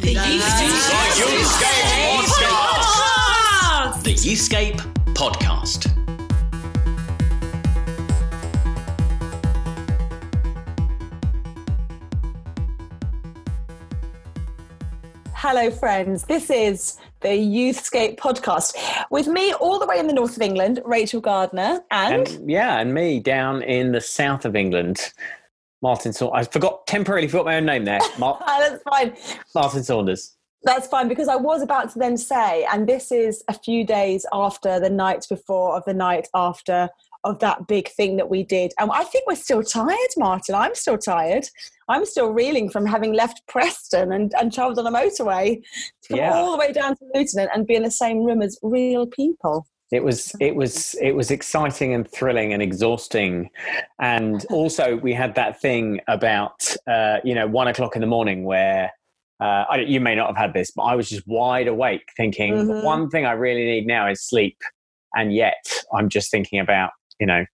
The Youthscape Podcast. The Youthscape Podcast. Hello, friends. This is the Youthscape podcast with me all the way in the north of England, Rachel Gardner, and, and yeah, and me down in the south of England, Martin Saunders. I forgot temporarily forgot my own name there. Mar- that's fine. Martin Saunders. That's fine because I was about to then say, and this is a few days after the night before of the night after of that big thing that we did. And I think we're still tired, Martin. I'm still tired. I'm still reeling from having left Preston and, and travelled on a motorway to come Yeah. all the way down to Luton and, and be in the same room as real people. It was it was it was exciting and thrilling and exhausting, and also we had that thing about uh, you know one o'clock in the morning where. Uh, I, you may not have had this, but I was just wide awake thinking Mhm. one thing I really need now is sleep. And yet I'm just thinking about, you know,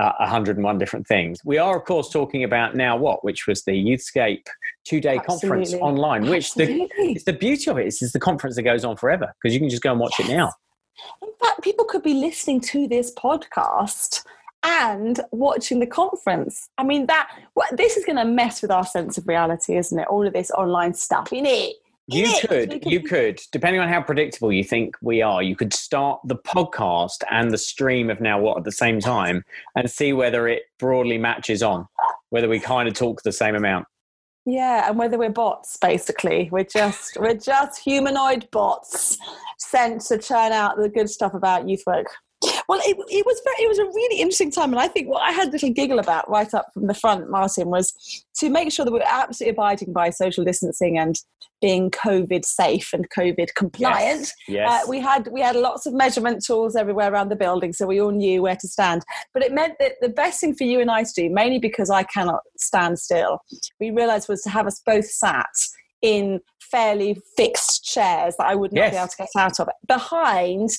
uh, 101 different things. We are, of course, talking about Now What, which was the Youthscape two day conference online, which the, it's the beauty of it is, is the conference that goes on forever because you can just go and watch it now. In fact, people could be listening to this podcast and watching the conference. I mean, that what, this is going to mess with our sense of reality, isn't it? All of this online stuff, isn't it. You Innit? could, you could, depending on how predictable you think we are, you could start the podcast and the stream of Now What at the same time and see whether it broadly matches on, whether we kind of talk the same amount. Yeah, and whether we're bots, basically, we're just we're just humanoid bots sent to churn out the good stuff about youth work. Well, it, it was very, it was a really interesting time, and I think what I had a little giggle about right up from the front, Martin, was to make sure that we we're absolutely abiding by social distancing and being COVID safe and COVID compliant. Yes. Uh, we had we had lots of measurement tools everywhere around the building, so we all knew where to stand. But it meant that the best thing for you and I to do, mainly because I cannot stand still, we realised was to have us both sat in fairly fixed chairs that I would not Yes. be able to get out of, behind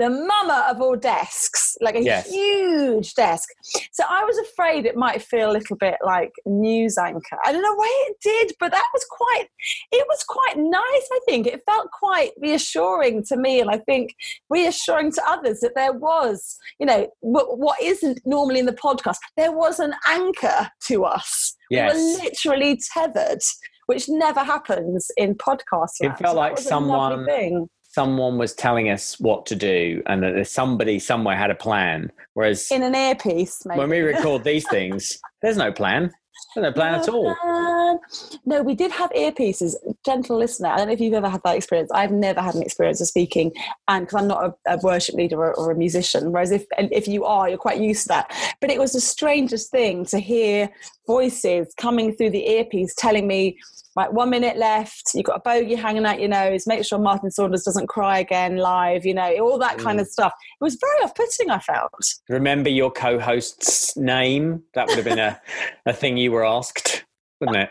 the mama of all desks, like a Yes. huge desk. So I was afraid it might feel a little bit like news anchor. I don't know why it did, but that was quite it was quite nice, I think. It felt quite reassuring to me, and I think reassuring to others that there was, you know, what, what isn't normally in the podcast, there was an anchor to us. We were literally tethered, which never happens in podcasts. It felt like a someone-. Someone was telling us what to do and that there's somebody somewhere had a plan. Whereas In an earpiece, maybe. when we record these things, there's no plan. There's no plan at all. plan. No, we did have earpieces. Gentle listener, I don't know if you've ever had that experience. I've never had an experience of speaking, and because I'm not a, a worship leader or, or a musician. Whereas if if you are, you're quite used to that. But it was the strangest thing to hear voices coming through the earpiece telling me. Right, one minute left. You've got a bogey hanging out your nose. Make sure Martin Saunders doesn't cry again live. You know, all that kind Mm. of stuff. It was very off-putting. I felt. Remember your co host's name? That would have been a, a thing you were asked, wouldn't it?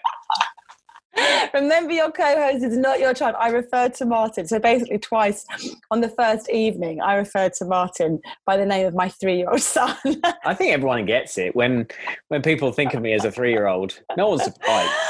Remember, your co-host is not your child. I referred to Martin. So basically, twice on the first evening, I referred to Martin by the name of my three-year-old son. I think everyone gets it when when people think of me as a three year old. No one's surprised.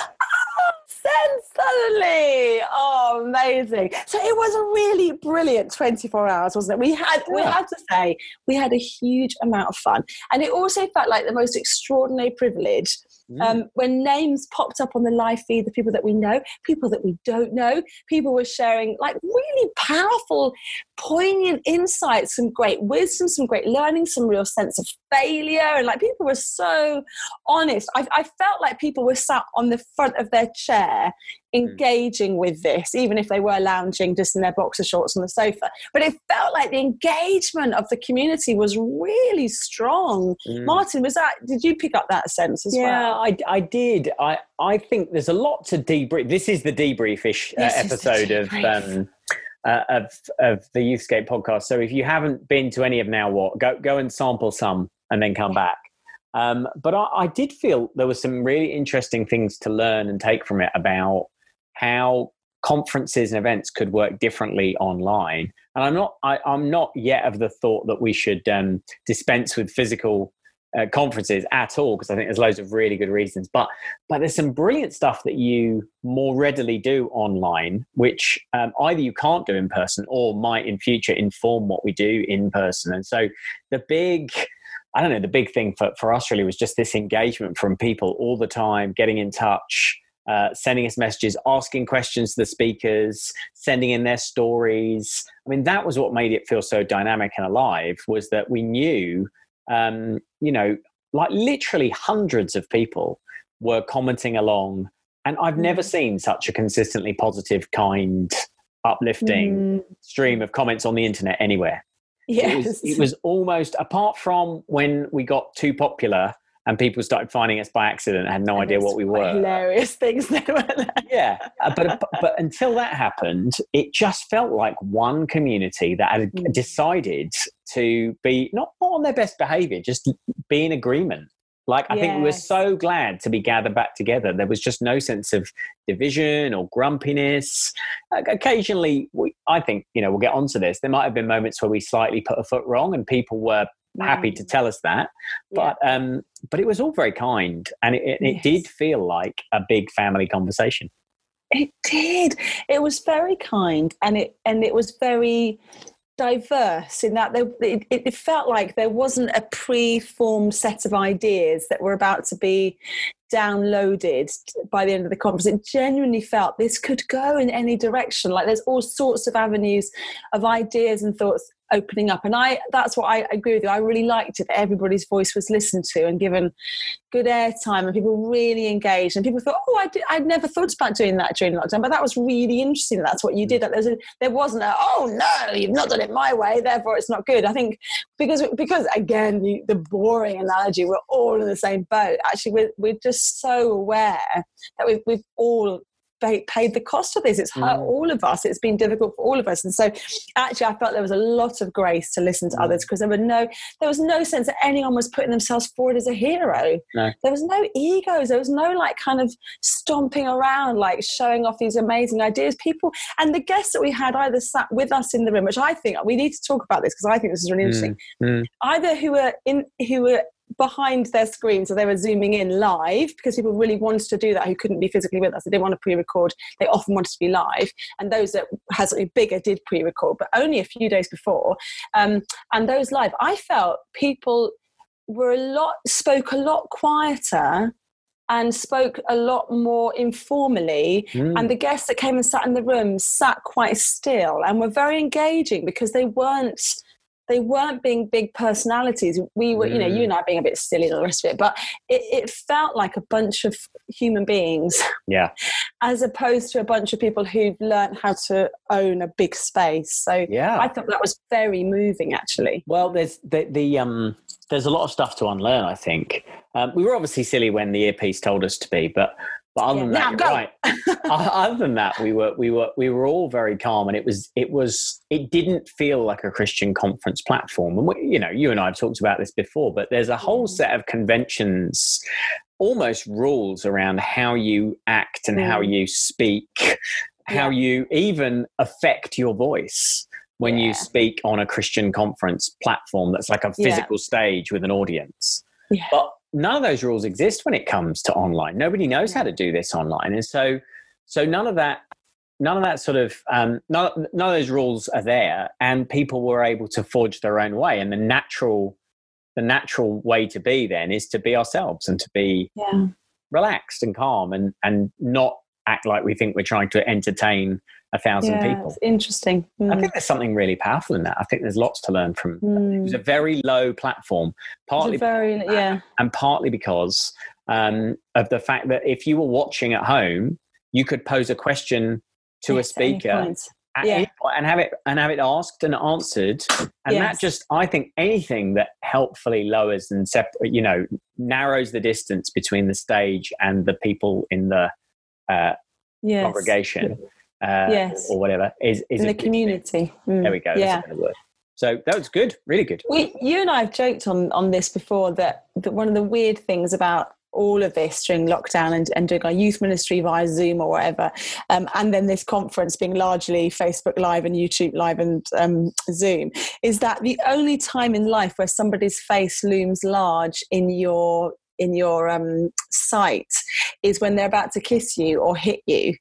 Suddenly. Oh, amazing! So it was a really brilliant 24 hours, wasn't it? We had we Yeah. had to say we had a huge amount of fun, and it also felt like the most extraordinary privilege Mm. um, when names popped up on the live feed, the people that we know, people that we don't know, people were sharing like really powerful, poignant insights, some great wisdom, some great learning, some real sense of failure. And like people were so honest. I, I felt like people were sat on the front of their chair engaging with this, even if they were lounging just in their boxer shorts on the sofa. But it felt like the engagement of the community was really strong. Mm. Martin, was that, did you pick up that sense as Yeah, well? I, I did. I, I think there's a lot to debrief. This is the debriefish uh, This is the episode of um, uh, of of the Youthscape podcast. So if you haven't been to any of Now What, go go and sample some and then come back. Um, but I, I did feel there were some really interesting things to learn and take from it about how conferences and events could work differently online. And I'm not I, I'm not yet of the thought that we should um, dispense with physical uh, conferences at all because I think there's loads of really good reasons. But but there's some brilliant stuff that you more readily do online, which um, either you can't do in person or might in future inform what we do in person. And so the big I don't know, the big thing for, for us really was just this engagement from people all the time, getting in touch, uh, sending us messages, asking questions to the speakers, sending in their stories. I mean, that was what made it feel so dynamic and alive. Was that we knew, um, you know, like literally hundreds of people were commenting along, and I've never mm. seen such a consistently positive, kind, uplifting mm. stream of comments on the internet anywhere. Yes. It was, it was almost apart from when we got too popular and people started finding us by accident and had no and idea what we were. Hilarious things were. yeah, uh, but but until that happened, it just felt like one community that had mm. decided to be not on their best behavior, just be in agreement. Like I yes. think we were so glad to be gathered back together. There was just no sense of division or grumpiness. occasionally, we, I think you know we'll get onto this. There might have been moments where we slightly put a foot wrong, and people were happy to tell us that. But yeah. um, but it was all very kind, and it, it, yes. did feel like a big family conversation. It did. It was very kind, and it and it was very diverse in that there, it, it, felt like there wasn't a pre-formed set of ideas that were about to be downloaded by the end of the conference. It genuinely felt this could go in any direction. Like there's all sorts of avenues of ideas and thoughts opening up. And I that's what I agree with you. I really liked it that everybody's voice was listened to and given good airtime and people really engaged. And people thought, oh, I did, I'd never thought about doing that during lockdown, but that was really interesting. That's what you did. There, was a, there wasn't a, oh no, you've not done it my way, therefore it's not good. I think because because again, the, the boring analogy, we're all in the same boat. Actually, we're, we're just so aware that we've, we've all paid the cost of this. It's hurt mm. all of us. It's been difficult for all of us. And so, actually, I felt there was a lot of grace to listen to mm. others because there were no, there was no sense that anyone was putting themselves forward as a hero. No. There was no egos. There was no like kind of stomping around, like showing off these amazing ideas. People and the guests that we had either sat with us in the room, which I think we need to talk about this because I think this is really mm. interesting. Mm. Either who were in, who were behind their screen so they were zooming in live because people really wanted to do that who couldn't be physically with us they didn't want to pre-record they often wanted to be live and those that had something bigger did pre-record but only a few days before um, and those live i felt people were a lot spoke a lot quieter and spoke a lot more informally. Mm. And the guests that came and sat in the room sat quite still and were very engaging because they weren't they weren't being big personalities. We were, mm. you know, you and I being a bit silly and all the rest of it, but it, it felt like a bunch of human beings. Yeah. as opposed to a bunch of people who've learned how to own a big space. So yeah, I thought that was very moving actually. Well, there's the, the um there's a lot of stuff to unlearn, I think. Um, we were obviously silly when the earpiece told us to be, but but other yeah, than that, right. other than that, we were we were we were all very calm, and it was it was it didn't feel like a Christian conference platform. And we, you know, you and I have talked about this before, but there's a whole mm. set of conventions, almost rules around how you act and mm. how you speak, how yeah. you even affect your voice when yeah. you speak on a Christian conference platform that's like a physical stage with an audience. But none of those rules exist when it comes to online. Nobody knows how to do this online, and so so none of that none of that sort of um, none, none of those rules are there, and people were able to forge their own way. And the natural the natural way to be then is to be ourselves and to be yeah. relaxed and calm and and not act like we think we're trying to entertain a thousand yeah, people. It's interesting. Mm. I think there's something really powerful in that. I think there's lots to learn from. Mm. It was a very low platform, partly very yeah, and partly because um, of the fact that if you were watching at home, you could pose a question to yes, a speaker. Yeah. and have it and have it asked and answered and yes. that just i think anything that helpfully lowers and separate you know narrows the distance between the stage and the people in the uh, yes. congregation uh, yes. or, whatever is, is in the community. Mm. There we go. Yeah. So that was good, really good. We, you and I have joked on on this before that, that one of the weird things about all of this during lockdown and, and doing our youth ministry via Zoom or whatever, um, and then this conference being largely Facebook Live and YouTube Live and um, Zoom, is that the only time in life where somebody's face looms large in your in your um, sight is when they're about to kiss you or hit you,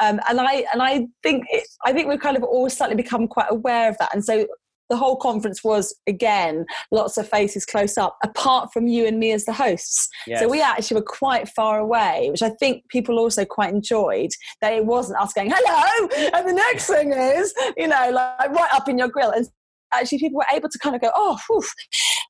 um, and I and I think it, I think we've kind of all slightly become quite aware of that, and so the whole conference was again lots of faces close up apart from you and me as the hosts. Yes. so we actually were quite far away which i think people also quite enjoyed that it wasn't us going hello! And the next thing is you know like right up in your grill. And actually people were able to kind of go oh whew,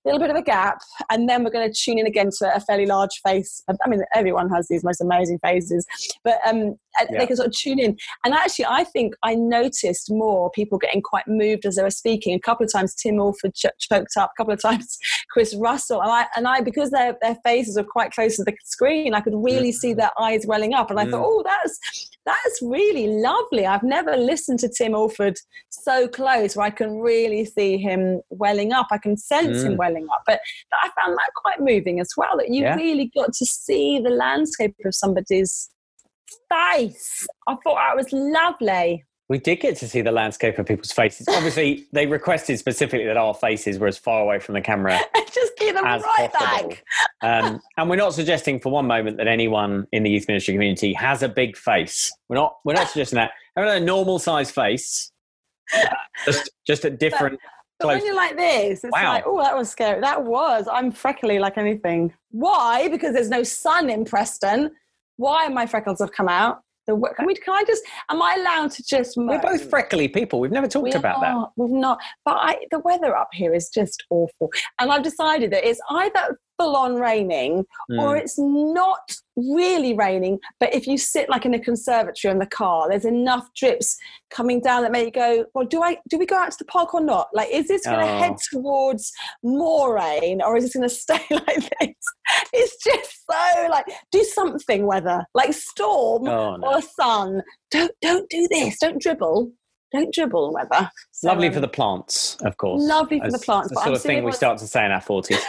little bit of a gap, and then we're going to tune in again to a fairly large face. I mean, everyone has these most amazing faces, but um, yeah. they can sort of tune in. And actually, I think I noticed more people getting quite moved as they were speaking. A couple of times, Tim Alford ch- choked up. A couple of times, Chris Russell, and I, and I because their their faces were quite close to the screen, I could really see their eyes welling up, and I mm. thought, oh, that's that's really lovely. I've never listened to Tim Alford so close where I can really see him welling up. I can sense mm. him welling up. But I found that quite moving as well, that you yeah. really got to see the landscape of somebody's face. I thought that was lovely. We did get to see the landscape of people's faces. Obviously, they requested specifically that our faces were as far away from the camera just them right possible. back. um, and we're not suggesting for one moment that anyone in the youth ministry community has a big face. We're not. We're not suggesting that. Having a normal size face, just just a different. But, but when you're like this, it's wow. like, oh, that was scary. That was. I'm freckly like anything. Why? Because there's no sun in Preston. Why my freckles have come out? The, can, we, can I just? Am I allowed to just? Moan? We're both freckly people. We've never talked we about are, that. We've not. But I, the weather up here is just awful, and I've decided that it's either full on raining mm. or it's not really raining but if you sit like in a conservatory in the car there's enough drips coming down that make you go well do i do we go out to the park or not? Like is this going to oh. head towards more rain or is it going to stay like this? It's just so like do something weather like storm oh, no. or sun. Don't don't do this. Don't dribble. Don't dribble weather. So, lovely um, for the plants of course lovely for the plants the sort of thing we start to say in our 40s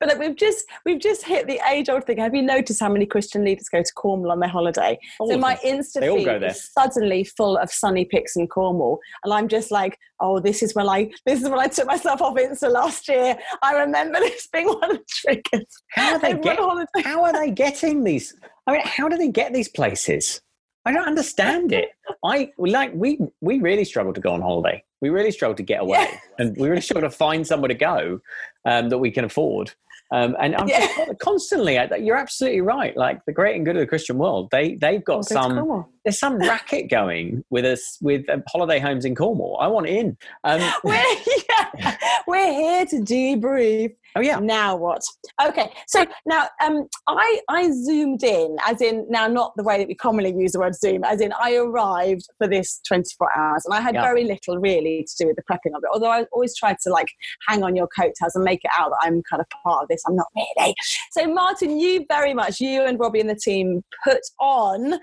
but like we've just we've just hit the age old thing. Have you noticed how many Christian leaders go to Cornwall on their holiday? All so my Insta feed is suddenly full of sunny pics in Cornwall, and I'm just like, oh, this is when I this is when I took myself off Insta last year. I remember this being one of the triggers. How are they get, How are they getting these? I mean, how do they get these places? I don't understand it. I like we we really struggle to go on holiday. We really struggle to get away, yeah. and we really struggle to find somewhere to go um, that we can afford. Um, and I'm yeah. constantly, you're absolutely right. Like the great and good of the Christian world, they they've got some. There's some racket going with us with um, holiday homes in Cornwall. I want in. Um, we're, yeah, we're here to debrief Oh yeah. Now what? Okay. So now um, I I zoomed in, as in now not the way that we commonly use the word zoom, as in I arrived for this 24 hours, and I had yeah. very little really to do with the prepping of it. Although I always tried to like hang on your coattails and make it out that I'm kind of part of this. I'm not really. So Martin, you very much, you and Robbie and the team put on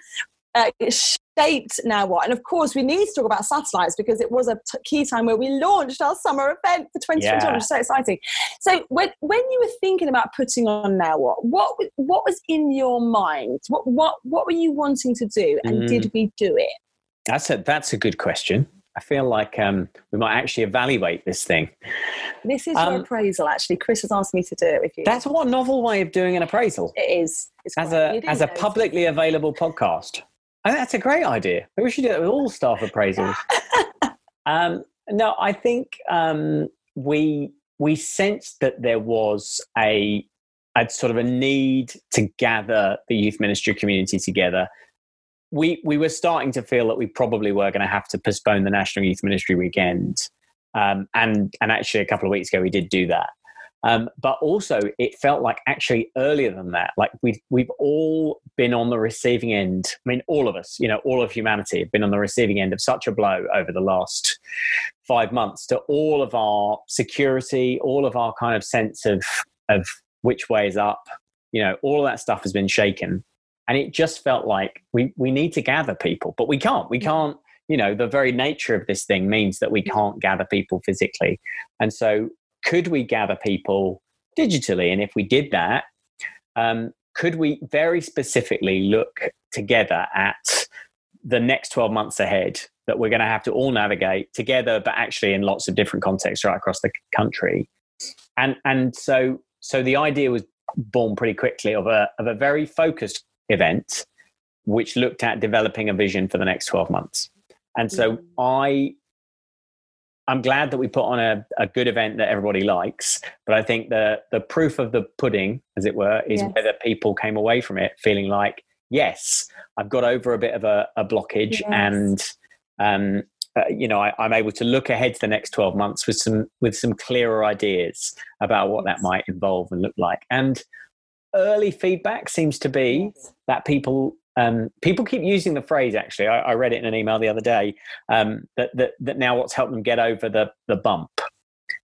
uh, shaped now what? And of course, we need to talk about satellites because it was a t- key time where we launched our summer event for 2021, yeah. which is so exciting. So, when, when you were thinking about putting on now what, what, what was in your mind? What, what, what were you wanting to do? And mm. did we do it? That's a, that's a good question. I feel like um, we might actually evaluate this thing. This is um, your appraisal, actually. Chris has asked me to do it with you. That's what novel way of doing an appraisal. It is. It's as a as a publicly available podcast. That's a great idea. Maybe we should do that with all staff appraisals. um, no, I think um, we we sensed that there was a a sort of a need to gather the youth ministry community together. We we were starting to feel that we probably were going to have to postpone the National Youth Ministry Weekend, um, and and actually a couple of weeks ago we did do that. Um, but also, it felt like actually earlier than that, like we've we've all been on the receiving end. I mean, all of us, you know, all of humanity have been on the receiving end of such a blow over the last five months to all of our security, all of our kind of sense of of which way is up. You know, all of that stuff has been shaken, and it just felt like we we need to gather people, but we can't. We can't you know the very nature of this thing means that we can't gather people physically and so could we gather people digitally? And if we did that, um, could we very specifically look together at the next 12 months ahead that we're going to have to all navigate together, but actually in lots of different contexts right across the country. And and so so the idea was born pretty quickly of a of a very focused event which looked at developing a vision for the next 12 months. And so mm. I I'm glad that we put on a, a good event that everybody likes, but I think the the proof of the pudding, as it were, is yes. whether people came away from it feeling like, yes, I've got over a bit of a, a blockage, yes. and um, uh, you know, I, am able to look ahead to the next 12 months with some with some clearer ideas about what yes. that might involve and look like. And early feedback seems to be that people um, people keep using the phrase. Actually, I, I, read it in an email the other day um, that, that that now what's helped them get over the the bump.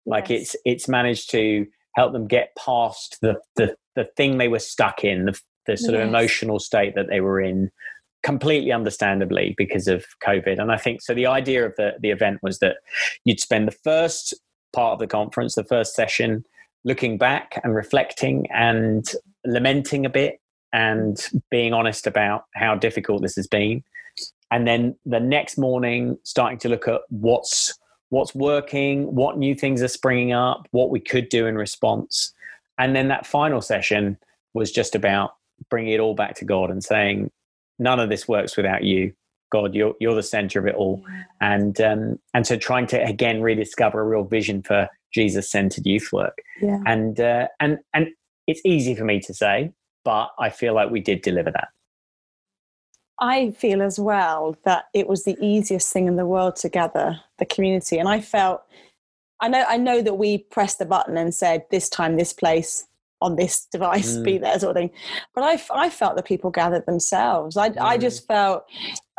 Like yes. it's it's managed to help them get past the the the thing they were stuck in, the the sort of emotional state that they were in completely understandably because of COVID. And I think so. The idea of the the event was that you'd spend the first part of the conference, the first session, looking back and reflecting and lamenting a bit and being honest about how difficult this has been. And then the next morning, starting to look at what's what's working, what new things are springing up, what we could do in response. And then that final session was just about bringing it all back to God and saying, none of this works without you. God, you're you're the center of it all, and um, and so trying to again rediscover a real vision for Jesus centered youth work, yeah. and uh, and and it's easy for me to say, but I feel like we did deliver that. I feel as well that it was the easiest thing in the world to gather the community, and I felt. I know, I know that we pressed the button and said this time, this place, on this device mm. be there sort of thing but I, I felt that people gathered themselves I, mm. I just felt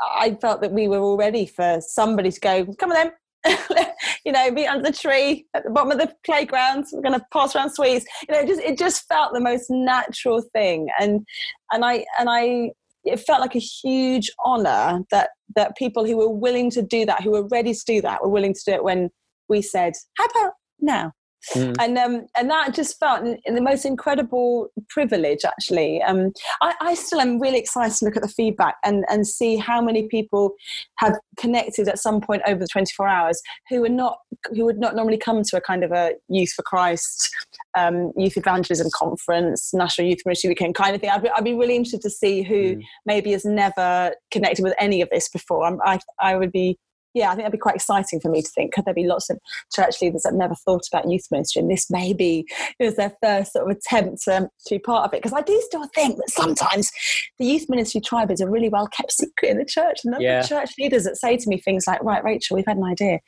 I felt that we were all ready for somebody to go come on then you know, be under the tree at the bottom of the playground. We're going to pass around sweets. You know, it just it just felt the most natural thing, and and I and I it felt like a huge honor that that people who were willing to do that, who were ready to do that, were willing to do it when we said, "How about now?" Mm. And um, and that just felt in, in, the most incredible privilege. Actually, um, I, I, still am really excited to look at the feedback and and see how many people have connected at some point over the 24 hours who are not who would not normally come to a kind of a Youth for Christ, um, Youth Evangelism conference, National Youth Ministry Weekend kind of thing. I'd be, I'd be really interested to see who mm. maybe has never connected with any of this before. I'm, I I would be yeah, I think that'd be quite exciting for me to think. Could there be lots of church leaders that have never thought about youth ministry? And this may be it was their first sort of attempt to, to be part of it. Because I do still think that sometimes the youth ministry tribe is a really well kept secret in the church. And yeah. the church leaders that say to me things like, right, Rachel, we've had an idea.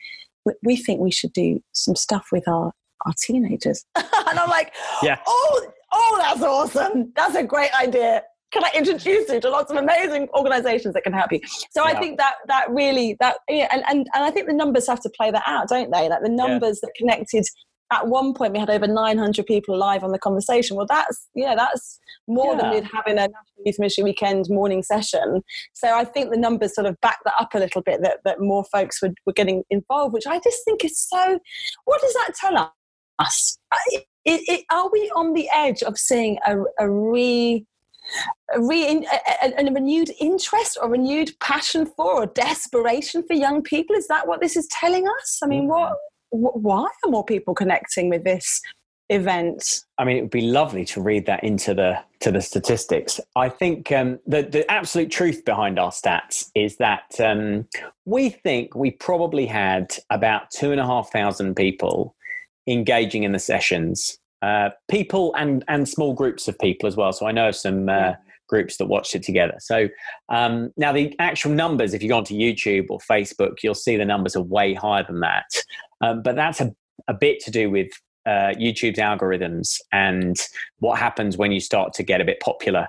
We, we think we should do some stuff with our, our teenagers. and I'm like, yeah. oh, oh, that's awesome. That's a great idea can I introduce you to lots of amazing organizations that can help you? So yeah. I think that that really that yeah, and, and and I think the numbers have to play that out, don't they? Like the numbers yeah. that connected at one point we had over 900 people live on the conversation. Well, that's yeah, that's more yeah. than we'd have in a National Youth Ministry Weekend morning session. So I think the numbers sort of back that up a little bit that, that more folks were, were getting involved, which I just think is so. What does that tell us? Uh, it, it, are we on the edge of seeing a, a re a, re- a, a, renewed interest or renewed passion for or desperation for young people? Is that what this is telling us? I mean, what, why are more people connecting with this event? I mean, it would be lovely to read that into the to the statistics. I think um, the the absolute truth behind our stats is that um, we think we probably had about two and a half thousand people engaging in the sessions uh, people and and small groups of people as well. So I know some uh, groups that watched it together. So um, now the actual numbers, if you go onto YouTube or Facebook, you'll see the numbers are way higher than that. Um, but that's a, a bit to do with uh, YouTube's algorithms and what happens when you start to get a bit popular.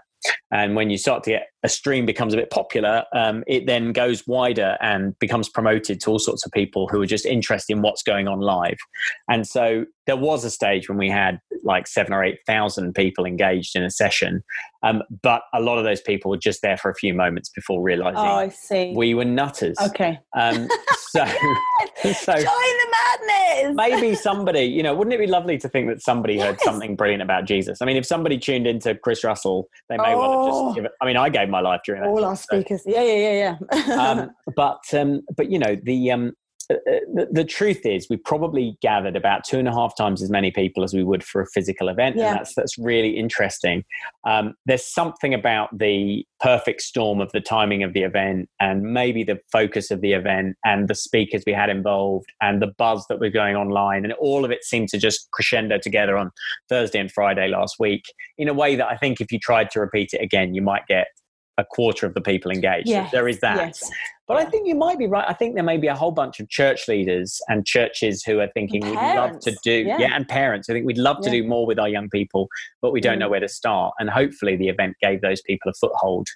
And when you start to get a stream becomes a bit popular, um, it then goes wider and becomes promoted to all sorts of people who are just interested in what's going on live. And so there was a stage when we had like seven or eight thousand people engaged in a session, um, but a lot of those people were just there for a few moments before realizing Oh, I see. we were nutters. okay. Um, so, so Join the madness. maybe somebody, you know, wouldn't it be lovely to think that somebody heard something brilliant about Jesus? I mean, if somebody tuned into Chris Russell, they may well have Oh. just given. I mean, I gave my life during that. All our speakers. Yeah, yeah, yeah, yeah. um, but um, but you know the um, the, the truth is we probably gathered about two and a half times as many people as we would for a physical event Yeah. and that's that's really interesting um, there's something about the perfect storm of the timing of the event and maybe the focus of the event and the speakers we had involved and the buzz that was going online and all of it seemed to just crescendo together on thursday and friday last week in a way that i think if you tried to repeat it again you might get a quarter of the people engaged Yes, there is that yes. but I think you might be right. I think there may be a whole bunch of church leaders and churches who are thinking we'd love to do, yeah. yeah. and parents. I think we'd love to Yeah. do more with our young people, but we don't Mm. know where to start. And hopefully, the event gave those people a foothold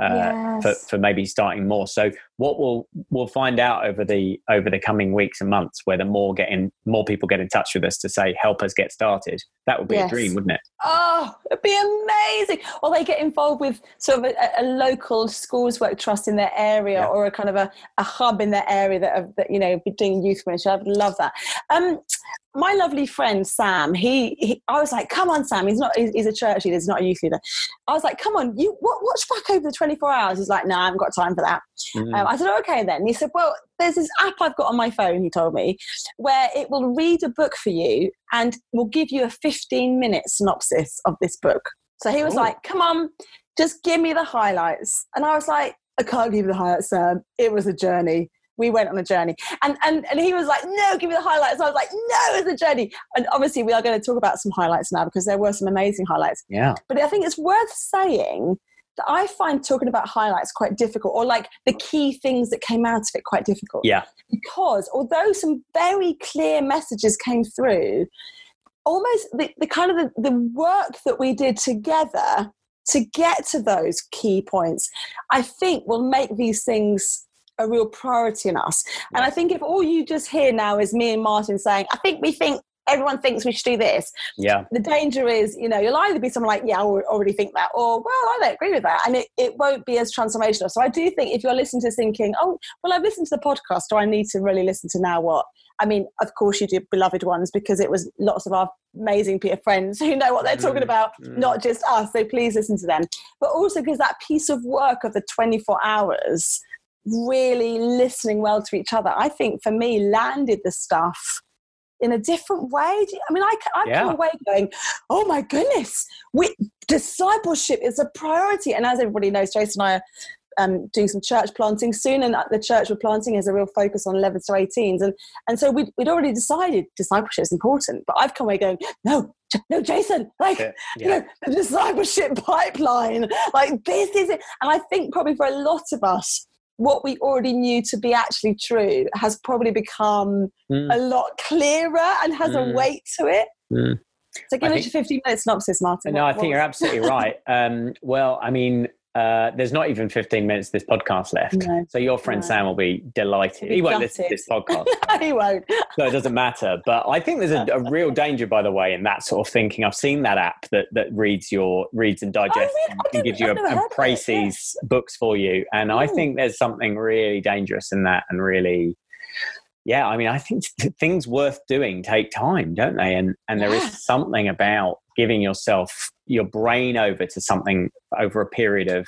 uh, for, for maybe starting more. So, what we'll we'll find out over the over the coming weeks and months, whether more getting more people get in touch with us to say help us get started. That would be Yes. a dream, wouldn't it? Oh, it'd be amazing. Or they get involved with sort of a, a local schools work trust in their area Yeah. or a kind of a, a hub in their area that, are, that you know, be doing youth ministry. I'd love that. Um, my lovely friend Sam, he, he I was like, come on, Sam. He's not. He's, he's a church leader. He's not a youth leader. I was like, come on, you wa- watch back over the twenty four hours. He's like, no, I haven't got time for that. Mm. Um, I said, oh, okay then. He said, well, there's this app I've got on my phone, he told me, where it will read a book for you and will give you a 15 minute synopsis of this book. So he was Oh. like, come on, just give me the highlights. And I was like, I can't give you the highlights, Sam. It was a journey. We went on a journey. And, and, and he was like, no, give me the highlights. I was like, no, it's a journey. And obviously, we are going to talk about some highlights now because there were some amazing highlights. yeah. But I think it's worth saying that I find talking about highlights quite difficult, or like the key things that came out of it quite difficult. Yeah. Because although some very clear messages came through, almost the, the kind of the, the work that we did together to get to those key points, I think will make these things a real priority in us. And I think if all you just hear now is me and Martin saying, I think we think everyone thinks we should do this, Yeah. the danger is, you know, you'll either be someone like, yeah, I already think that, or, well, I don't agree with that. And it, it won't be as transformational. So I do think if you're listening to this thinking, oh, well, I've listened to the podcast, do I need to really listen to now what? I mean, of course you do, beloved ones, because it was lots of our amazing peer friends who know what they're talking Mm, about, mm. not just us. So please listen to them. But also because that piece of work of the 24 hours, really listening well to each other, I think for me landed the stuff in a different way. I mean, I, I Yeah. come away going, oh my goodness, we, discipleship is a priority. And as everybody knows, Jason and I are um, doing some church planting soon, and the church we're planting has a real focus on 11 to 18s. And, and so we'd, we'd already decided discipleship is important. But I've come away going, no, no, Jason, like, Yeah. you know, the discipleship pipeline, like this is it. And I think probably for a lot of us, what we already knew to be actually true has probably become Mm. a lot clearer and has Mm. a weight to it. Mm. So give I us your 15 minute synopsis, Martin. No, I think what you're absolutely right. Um, well, I mean, uh, there's not even 15 minutes of this podcast left. No. So your friend No. Sam will be delighted. Be he won't listen to this podcast, he won't. so it doesn't matter. But I think there's a, a real danger, by the way, in that sort of thinking. I've seen that app that that reads your reads and digests really? And, gives you I've a, and heard of books for you. And I Mm. think there's something really dangerous in that, and really. Yeah, I mean, I think th- things worth doing take time, don't they? And and there Yeah. is something about giving yourself your brain over to something over a period of,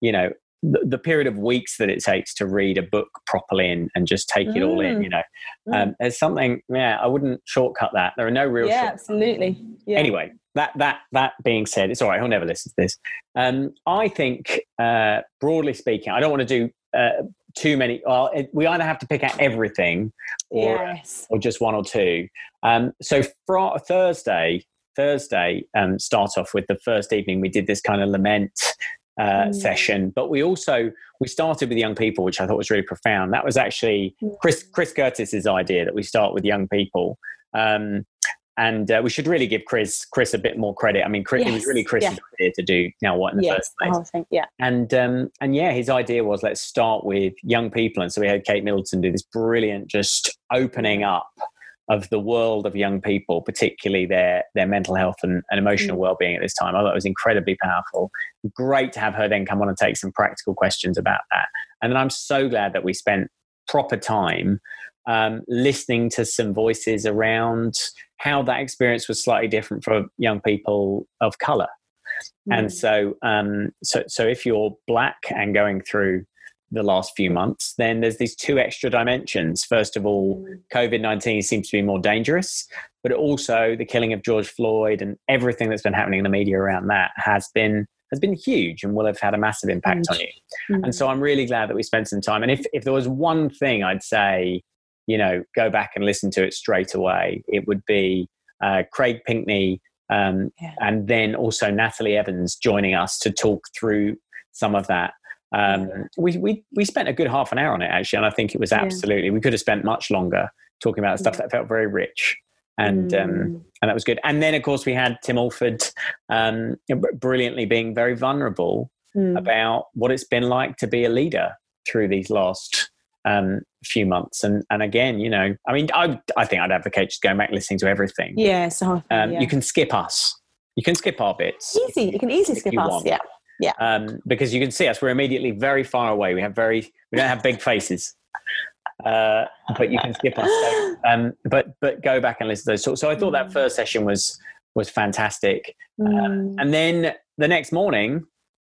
you know, the, the period of weeks that it takes to read a book properly and, and just take it all in. Mm. You know, Mm. um, there's something. Yeah, I wouldn't shortcut that. There are no real. yeah, shortcuts. absolutely. Yeah. Anyway, that that that being said, it's all right. He'll never listen to this. Um, I think, uh, broadly speaking, I don't want to do uh, too many. Well, it, we either have to pick out everything, or yes. or just one or two. Um, so for Thursday, Thursday, um, start off with the first evening. We did this kind of lament uh, Mm. session, but we also we started with young people, which I thought was really profound. That was actually Chris Chris Curtis's idea that we start with young people. Um, and uh, we should really give Chris Chris a bit more credit. I mean, Chris, it was Yes, really Chris's idea to do now what in the Yes. first place thing. Yeah. and um, and yeah, his idea was let's start with young people, and so we had Kate Middleton do this brilliant, just opening up of the world of young people, particularly their their mental health and, and emotional Mm. well-being at this time. I thought it was incredibly powerful. Great to have her then come on and take some practical questions about that. And then I'm so glad that we spent proper time um, listening to some voices around how that experience was slightly different for young people of color. And Mm. so, um, so, so if you're black and going through the last few months, then there's these two extra dimensions. First of all. COVID 19 seems to be more dangerous, but also the killing of George Floyd and everything that's been happening in the media around that has been has been huge and will have had a massive impact on you. And so I'm really glad that we spent some time. And if, if there was one thing I'd say, you know, go back and listen to it straight away, it would be uh, Craig Pinkney um, Yeah. and then also Natalie Evans joining us to talk through some of that. Um, we, we, we spent a good half an hour on it actually, and I think it was Yeah. absolutely, we could have spent much longer talking about stuff Yeah. that felt very rich. And um, Mm. and that was good. And then, of course, we had Tim Alford um, brilliantly being very vulnerable Mm. about what it's been like to be a leader through these last um, few months. And and again, you know, I mean, I I think I'd advocate just going back listening to everything. yeah, so Um, yeah. You can skip us. You can skip our bits. easy. You can easily skip us. want. Yeah. Um, because you can see us, we're immediately very far away. We have very, we don't have big faces, uh, but you can skip us. So, um, but but go back and listen to those. So, so I thought that first session was was fantastic. Mm. And then the next morning,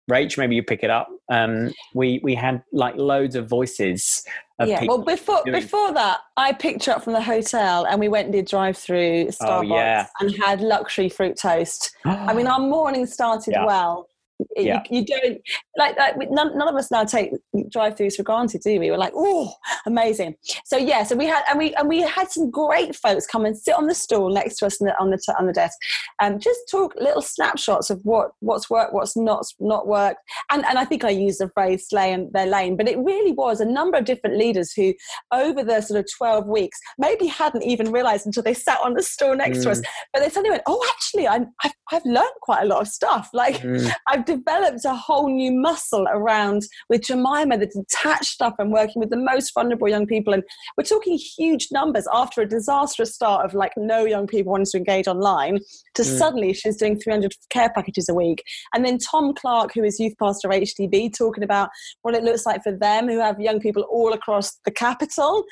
Rach, maybe you pick it up. Um, we we had like loads of voices of yeah. Well, before doing- before that, I picked her up from the hotel and we went and did drive through Starbucks Oh, yeah. and had luxury fruit toast. I mean, our morning started Yeah. well. You- Yeah. You, don't like like none, none of us now take drive-throughs for granted, do we? We were like, oh, amazing. So yeah, so we had and we and we had some great folks come and sit on the stool next to us on the on the, t- on the desk, and just talk little snapshots of what what's worked, what's not not worked. And and I think I used the phrase "slay in their lane," but it really was a number of different leaders who, over the sort of twelve weeks, maybe hadn't even realised until they sat on the stool next to us, but they suddenly went, "Oh, actually, I'm, I've I've learned quite a lot of stuff. Like Mm, I've developed a whole new muscle around with Jemima, the detached stuff and working with the most vulnerable young people. And we're talking huge numbers after a disastrous start of like no young people wanting to engage online to Mm. suddenly she's doing 300 care packages a week. And then Tom Clark, who is youth pastor at HTB, talking about what it looks like for them who have young people all across the capital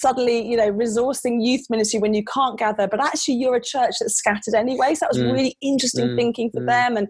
suddenly you know resourcing youth ministry when you can't gather but actually you're a church that's scattered anyway so that was Mm. really interesting Mm. thinking for Mm. them and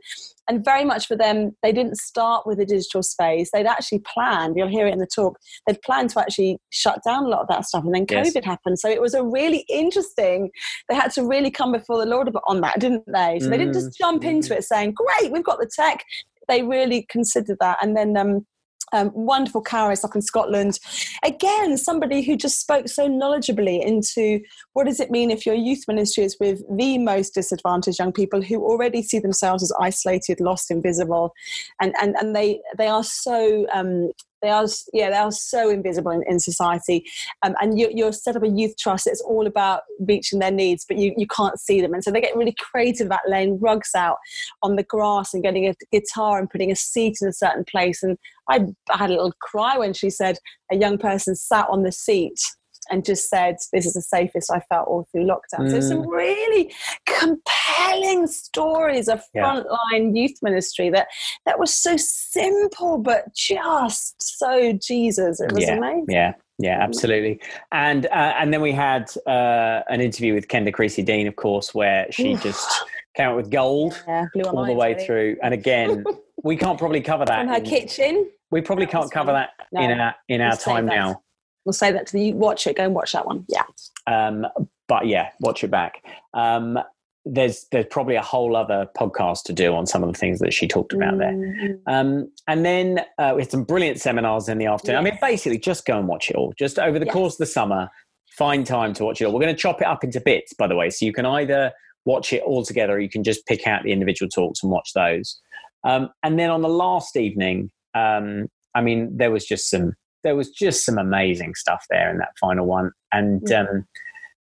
and very much for them they didn't start with a digital space they'd actually planned you'll hear it in the talk they'd planned to actually shut down a lot of that stuff and then Yes. covid happened so it was a really interesting they had to really come before the lord on that didn't they so they didn't just jump Mm. into it saying great we've got the tech they really considered that and then um um, wonderful Caris up in Scotland. Again, somebody who just spoke so knowledgeably into what does it mean if your youth ministry is with the most disadvantaged young people who already see themselves as isolated, lost, invisible, and and and they they are so um, they are yeah they are so invisible in, in society. Um, and you, you're set up a youth trust. It's all about reaching their needs but you, you can't see them. And so they get really creative about laying rugs out on the grass and getting a guitar and putting a seat in a certain place. And I, I had a little cry when she said a young person sat on the seat and just said this is the safest I felt all through lockdown. So some really compelling stories of Yeah. frontline youth ministry that that was so simple but just so Jesus. It was Yeah. amazing. Yeah, yeah, absolutely. And uh, and then we had uh, an interview with Kenda Creasy Dean, of course, where she just came out with gold Yeah, all the way really. through. And again, we can't probably cover that. in her in- kitchen. we probably That can't cover that in our in our time now. We'll say that to the you watch it. Go and watch that one. Yeah. Um, but yeah, watch it back. Um, there's there's probably a whole other podcast to do on some of the things that she talked about there. Mhm. Um, and then uh, we had some brilliant seminars in the afternoon. I mean, basically, just go and watch it all. Just over the Yes. course of the summer, find time to watch it all. We're going to chop it up into bits, by the way, so you can either watch it all together, or you can just pick out the individual talks and watch those. Um, and then on the last evening, um, I mean, there was just some there was just some amazing stuff there in that final one. And Mm. um,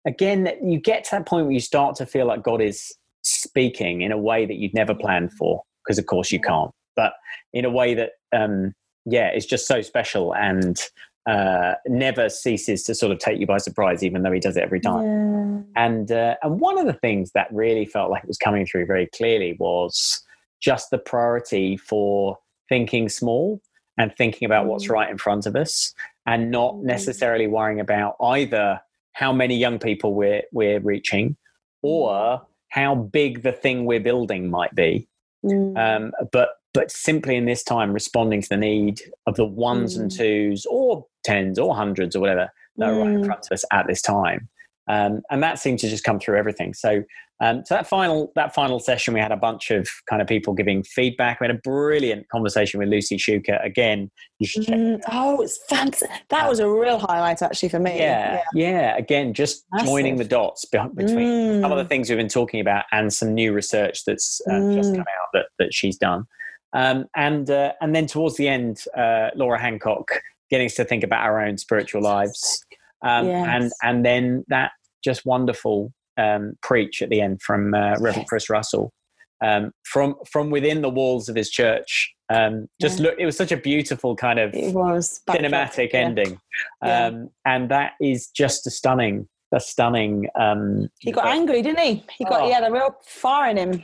again, you get to that point where you start to feel like God is speaking in a way that you'd never planned for, because of course you can't. But in a way that, um, yeah, is just so special and uh, never ceases to sort of take you by surprise, even though he does it every time. Yeah. And uh, and one of the things that really felt like it was coming through very clearly was just the priority for thinking small and thinking about what's Mm. right in front of us, and not Mm. necessarily worrying about either how many young people we're we're reaching or how big the thing we're building might be. Mm. Um, but but simply in this time responding to the need of the ones and Mm. twos or tens or hundreds or whatever that are right in Mm. front of us at this time. Um, and that seemed to just come through everything. So, um, so that final that final session, we had a bunch of kind of people giving feedback. We had a brilliant conversation with Lucy Shuker. Again, you should check. Mm. Oh, it's fantastic. That was a real highlight actually for me. Yeah, yeah. Again, just joining the dots be- between some of the Mm. things we've been talking about and some new research that's uh, just Mm. come out that, that she's done. Um, and uh, and then towards the end, uh, Laura Hancock getting us to think about our own spiritual lives, um, and and then that just wonderful um, preach at the end from uh, Reverend Chris Russell. Um, from from within the walls of his church, um, just Yeah. look. It was such a beautiful kind of It was cinematic yeah. ending, Yeah. um, and that is just a stunning, a stunning. Um, He got angry, didn't he? He got Oh. he had a real fire in him.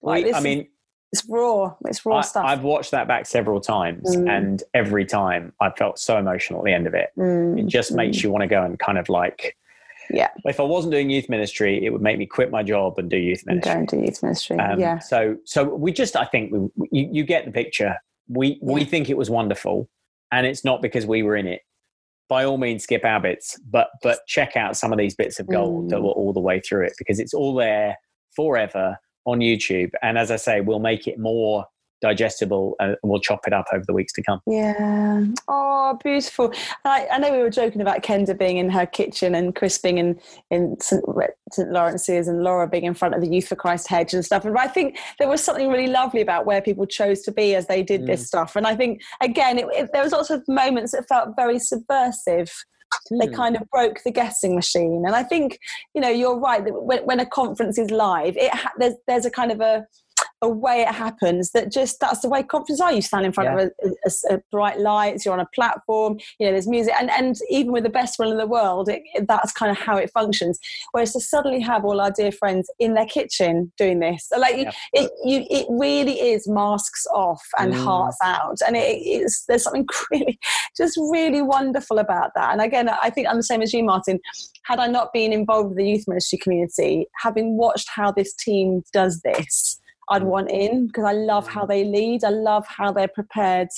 Like, I mean, it's raw. It's raw I, stuff. I've watched that back several times, Mm. and every time I felt so emotional at the end of it. Mm, It just makes you want to go and kind of like, Yeah. If I wasn't doing youth ministry, it would make me quit my job and do youth ministry. go and do youth ministry. Um, yeah. So, so we just, I think, we, you, you get the picture. We we think it was wonderful, and it's not because we were in it. By all means, skip our bits, but but check out some of these bits of gold that Mm. were all the way through it because it's all there forever on YouTube. And as I say, we'll make it more digestible and we'll chop it up over the weeks to come. Yeah. Oh, beautiful. I, I know we were joking about Kenda being in her kitchen and Chris being in, in St. St. Laurence's and Laura being in front of the Youth for Christ hedge and stuff. And I think there was something really lovely about where people chose to be as they did this stuff. And I think, again, it, it, there was lots of moments that felt very subversive. They Hmm. kind of broke the guessing machine. And I think, you know, you're right that when, when a conference is live, it ha- there's, there's a kind of a, a way it happens that just that's the way conferences are. You stand in front of a, a, a bright lights, you're on a platform, you know, there's music, and, and even with the best one in the world, it, it- that's kind of how it functions. Whereas to suddenly have all our dear friends in their kitchen doing this, like Yeah. it, you, it really is masks off and Mm. hearts out, and it, it's there's something really, just really wonderful about that. And again, I think I'm the same as you, Martin. Had I not been involved with the youth ministry community, having watched how this team does this, I'd Mm. want in because I love how they lead. I love how they're prepared.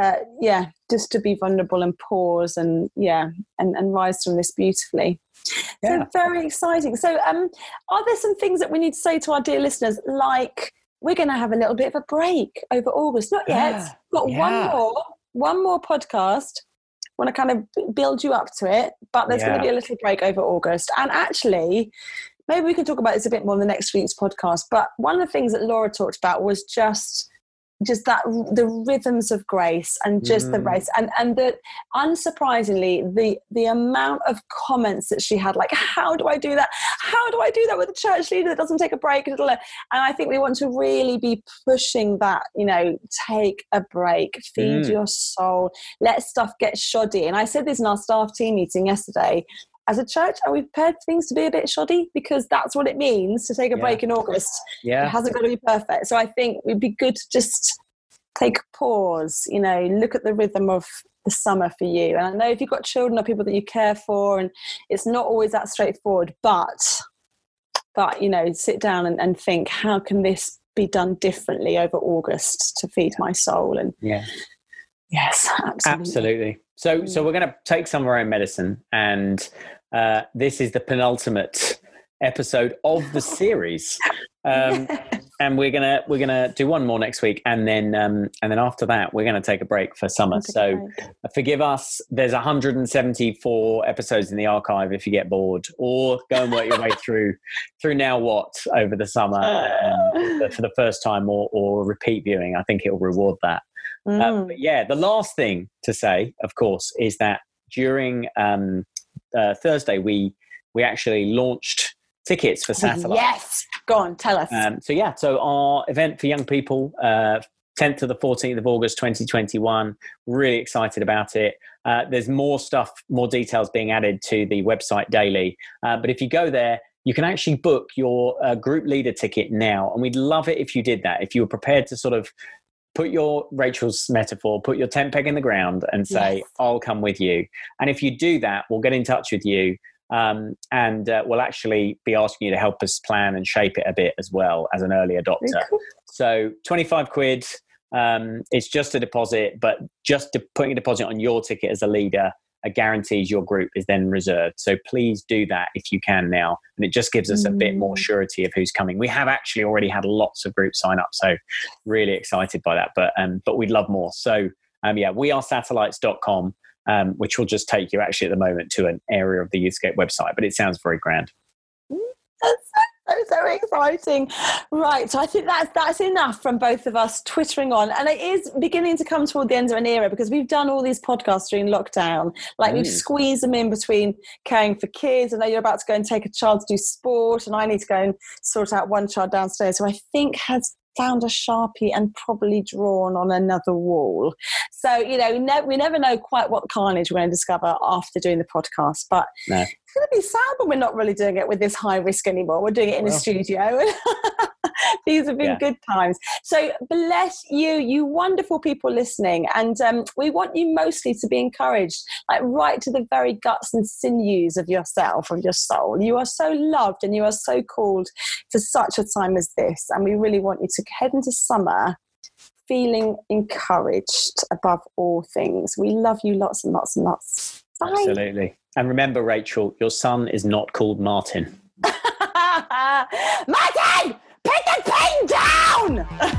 Uh, yeah, just to be vulnerable and pause and yeah, and, and rise from this beautifully. Yeah. So very exciting. So, um, are there some things that we need to say to our dear listeners, like we're going to have a little bit of a break over August? Not yet. Yeah. Got Yeah. one more, one more podcast. Want to kind of build you up to it, but there's going to be a little break over August. And actually, maybe we can talk about this a bit more in the next week's podcast. But one of the things that Laura talked about was just just that the rhythms of grace and just the Mm. race and and the unsurprisingly the the amount of comments that she had like how do i do that how do i do that with a church leader that doesn't take a break and and i think we want to really be pushing that you know take a break feed Mm. your soul let stuff get shoddy and i said this in our staff team meeting yesterday as a church, are we prepared for things to be a bit shoddy? Because that's what it means to take a Yeah. break in August. Yeah. It hasn't got to be perfect. So I think it'd be good to just take a pause, you know, look at the rhythm of the summer for you. And I know if you've got children or people that you care for, and it's not always that straightforward, but but you know, sit down and, and think, how can this be done differently over August to feed my soul? And Yeah. yes, absolutely. Absolutely. So, so mm. we're going to take some of our own medicine, and uh, this is the penultimate episode of the series. Um, and we're gonna we're gonna do one more next week, and then um, and then after that, we're gonna take a break for summer. So forgive us. There's 174 episodes in the archive if you get bored, or go and work your way through through now what over the summer um, for the first time, or or repeat viewing. I think it'll reward that. Uh, Mm. but yeah, the last thing to say, of course, is that during um, uh, Thursday we we actually launched tickets for Satellite. Yes, go on, tell us. Um, so yeah, so our event for young people, uh, 10th to the 14th of August 2021. Really excited about it. Uh, there's more stuff, more details being added to the website daily. Uh, but if you go there, you can actually book your uh, group leader ticket now. And we'd love it if you did that. If you were prepared to sort of put your Rachel's metaphor, put your tent peg in the ground and say, yes. I'll come with you. And if you do that, we'll get in touch with you. Um, and uh, we'll actually be asking you to help us plan and shape it a bit as well as an early adopter. Cool. So 25 quid. Um, it's just a deposit, but just de- putting a deposit on your ticket as a leader guarantees your group is then reserved. So please do that if you can now. And it just gives us a bit more mm. surety of who's coming. We have actually already had lots of groups sign up. So really excited by that. But um, but we'd love more. So um, yeah, we are satellites.com, um, which will just take you actually at the moment to an area of the Youthscape website. But it sounds very grand. So exciting. Right. So I think that's that's enough from both of us twittering on. And it is beginning to come toward the end of an era because we've done all these podcasts during lockdown. Like mm. we've squeezed them in between caring for kids. I know you're about to go and take a child to do sport, and I need to go and sort out one child downstairs who I think has found a sharpie and probably drawn on another wall. So, you know, we, ne- we never know quite what carnage we're going to discover after doing the podcast. But no. it's going to be sad when we're not really doing it with this high risk anymore. We're doing it in well. a studio. These have been yeah. good times. So, bless you, you wonderful people listening. And um, we want you mostly to be encouraged, like right to the very guts and sinews of yourself, of your soul. You are so loved and you are so called for such a time as this. And we really want you to head into summer feeling encouraged above all things. We love you lots and lots and lots. Bye. Absolutely. And remember, Rachel, your son is not called Martin. Martin! down.